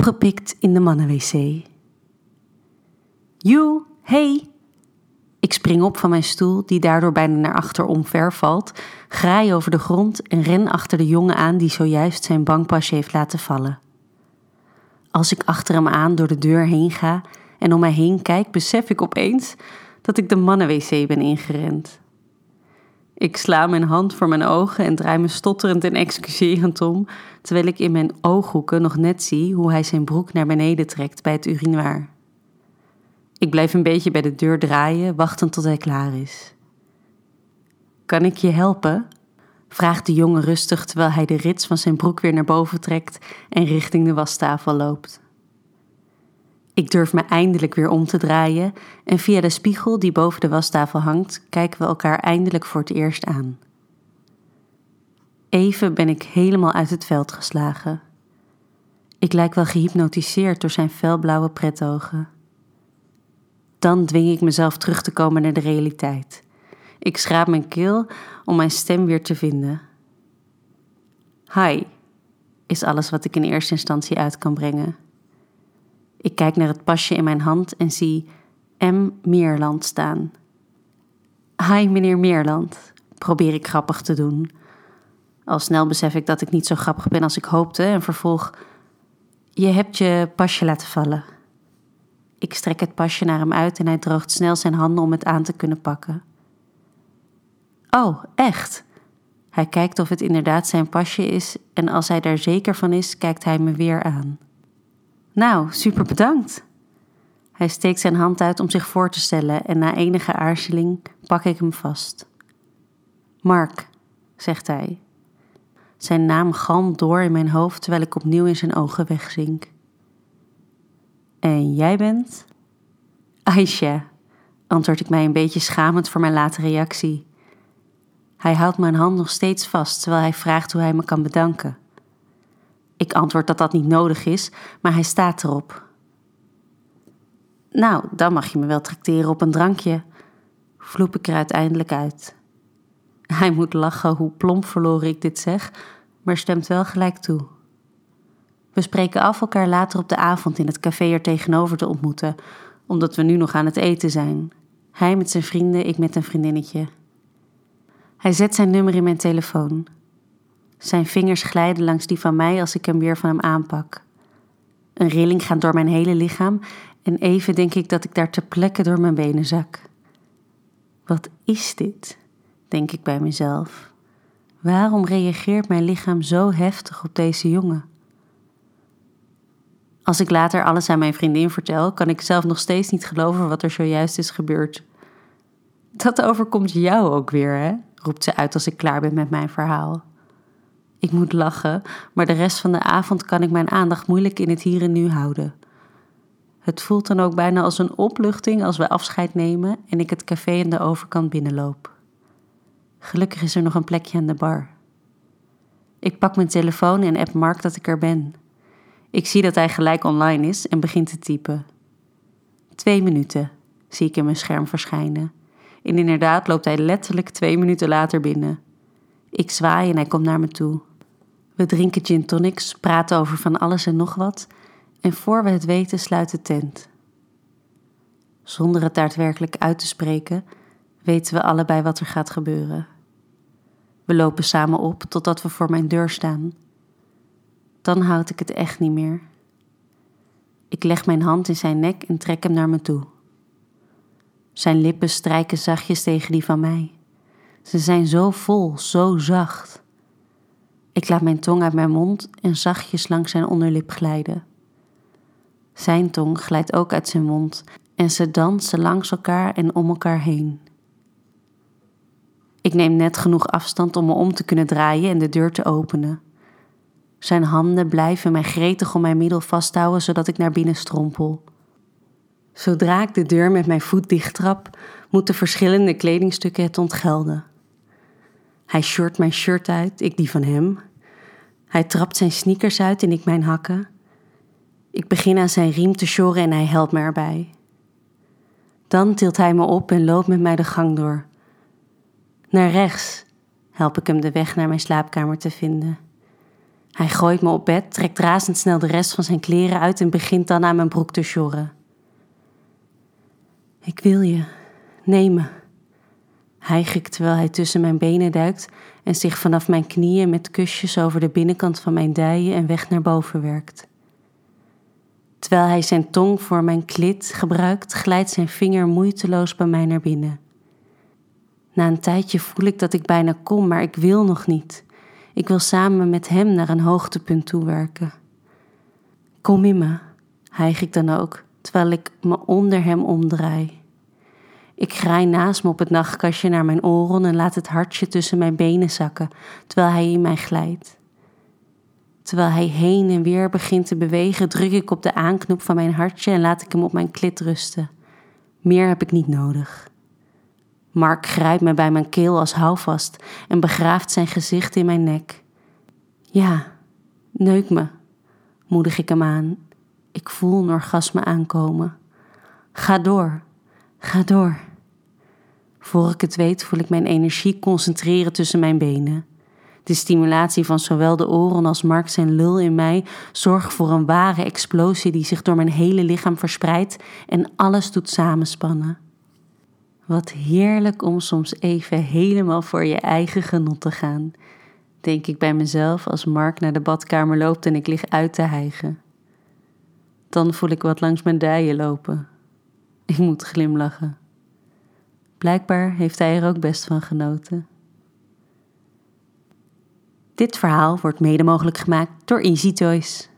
Opgepikt in de mannenwc. Joe, hey! Ik spring op van mijn stoel, die daardoor bijna naar achter omver valt, graai over de grond en ren achter de jongen aan die zojuist zijn bankpasje heeft laten vallen. Als ik achter hem aan door de deur heen ga en om mij heen kijk, besef ik opeens dat ik de mannenwc ben ingerend. Ik sla mijn hand voor mijn ogen en draai me stotterend en excuserend om, terwijl ik in mijn ooghoeken nog net zie hoe hij zijn broek naar beneden trekt bij het urinoir. Ik blijf een beetje bij de deur draaien, wachtend tot hij klaar is. Kan ik je helpen? vraagt de jongen rustig terwijl hij de rits van zijn broek weer naar boven trekt en richting de wastafel loopt. Ik durf me eindelijk weer om te draaien en via de spiegel die boven de wastafel hangt, kijken we elkaar eindelijk voor het eerst aan. Even ben ik helemaal uit het veld geslagen. Ik lijk wel gehypnotiseerd door zijn felblauwe pretogen. Dan dwing ik mezelf terug te komen naar de realiteit. Ik schraap mijn keel om mijn stem weer te vinden. Hi, is alles wat ik in eerste instantie uit kan brengen. Ik kijk naar het pasje in mijn hand en zie M. Meerland staan. Hi, meneer Meerland, probeer ik grappig te doen. Al snel besef ik dat ik niet zo grappig ben als ik hoopte en vervolg: Je hebt je pasje laten vallen. Ik strek het pasje naar hem uit en hij droogt snel zijn handen om het aan te kunnen pakken. Oh, echt? Hij kijkt of het inderdaad zijn pasje is en als hij daar zeker van is, kijkt hij me weer aan. Nou, super bedankt. Hij steekt zijn hand uit om zich voor te stellen en na enige aarzeling pak ik hem vast. Mark, zegt hij. Zijn naam galmt door in mijn hoofd terwijl ik opnieuw in zijn ogen wegzink. En jij bent? Aisha, antwoord ik mij een beetje schamend voor mijn late reactie. Hij houdt mijn hand nog steeds vast terwijl hij vraagt hoe hij me kan bedanken. Ik antwoord dat dat niet nodig is, maar hij staat erop. Nou, dan mag je me wel trakteren op een drankje, vloep ik er uiteindelijk uit. Hij moet lachen hoe plomp verloren ik dit zeg, maar stemt wel gelijk toe. We spreken af elkaar later op de avond in het café er tegenover te ontmoeten, omdat we nu nog aan het eten zijn. Hij met zijn vrienden, ik met een vriendinnetje. Hij zet zijn nummer in mijn telefoon. Zijn vingers glijden langs die van mij als ik hem weer van hem aanpak. Een rilling gaat door mijn hele lichaam en even denk ik dat ik daar ter plekke door mijn benen zak. Wat is dit? denk ik bij mezelf. Waarom reageert mijn lichaam zo heftig op deze jongen? Als ik later alles aan mijn vriendin vertel, kan ik zelf nog steeds niet geloven wat er zojuist is gebeurd. Dat overkomt jou ook weer, hè? roept ze uit als ik klaar ben met mijn verhaal. Ik moet lachen, maar de rest van de avond kan ik mijn aandacht moeilijk in het hier en nu houden. Het voelt dan ook bijna als een opluchting als we afscheid nemen en ik het café aan de overkant binnenloop. Gelukkig is er nog een plekje aan de bar. Ik pak mijn telefoon en app Mark dat ik er ben. Ik zie dat hij gelijk online is en begint te typen. Twee minuten, zie ik in mijn scherm verschijnen. En inderdaad loopt hij letterlijk twee minuten later binnen. Ik zwaai en hij komt naar me toe. We drinken gin tonics, praten over van alles en nog wat. En voor we het weten sluit de tent. Zonder het daadwerkelijk uit te spreken, weten we allebei wat er gaat gebeuren. We lopen samen op totdat we voor mijn deur staan. Dan houd ik het echt niet meer. Ik leg mijn hand in zijn nek en trek hem naar me toe. Zijn lippen strijken zachtjes tegen die van mij. Ze zijn zo vol, zo zacht. Ik laat mijn tong uit mijn mond en zachtjes langs zijn onderlip glijden. Zijn tong glijdt ook uit zijn mond en ze dansen langs elkaar en om elkaar heen. Ik neem net genoeg afstand om me om te kunnen draaien en de deur te openen. Zijn handen blijven mij gretig om mijn middel vasthouden zodat ik naar binnen strompel. Zodra ik de deur met mijn voet dichttrap, moeten verschillende kledingstukken het ontgelden. Hij short mijn shirt uit, ik die van hem. Hij trapt zijn sneakers uit en ik mijn hakken. Ik begin aan zijn riem te sjoren en hij helpt me erbij. Dan tilt hij me op en loopt met mij de gang door. Naar rechts help ik hem de weg naar mijn slaapkamer te vinden. Hij gooit me op bed, trekt razendsnel de rest van zijn kleren uit en begint dan aan mijn broek te sjorren. Ik wil je, neem me. Hijg ik terwijl hij tussen mijn benen duikt en zich vanaf mijn knieën met kusjes over de binnenkant van mijn dijen en weg naar boven werkt. Terwijl hij zijn tong voor mijn klit gebruikt, glijdt zijn vinger moeiteloos bij mij naar binnen. Na een tijdje voel ik dat ik bijna kom, maar ik wil nog niet. Ik wil samen met hem naar een hoogtepunt toewerken. Kom in me, hijg ik dan ook, terwijl ik me onder hem omdraai. Ik graai naast me op het nachtkastje naar mijn oren en laat het hartje tussen mijn benen zakken, terwijl hij in mij glijdt. Terwijl hij heen en weer begint te bewegen, druk ik op de aanknop van mijn hartje en laat ik hem op mijn klit rusten. Meer heb ik niet nodig. Mark grijpt me bij mijn keel als houvast en begraaft zijn gezicht in mijn nek. Ja, neuk me, moedig ik hem aan. Ik voel een orgasme aankomen. Ga door, ga door. Voor ik het weet voel ik mijn energie concentreren tussen mijn benen. De stimulatie van zowel de oren als Mark zijn lul in mij zorgt voor een ware explosie die zich door mijn hele lichaam verspreidt en alles doet samenspannen. Wat heerlijk om soms even helemaal voor je eigen genot te gaan, denk ik bij mezelf als Mark naar de badkamer loopt en ik lig uit te hijgen. Dan voel ik wat langs mijn dijen lopen. Ik moet glimlachen. Blijkbaar heeft hij er ook best van genoten. Dit verhaal wordt mede mogelijk gemaakt door Easy Toys.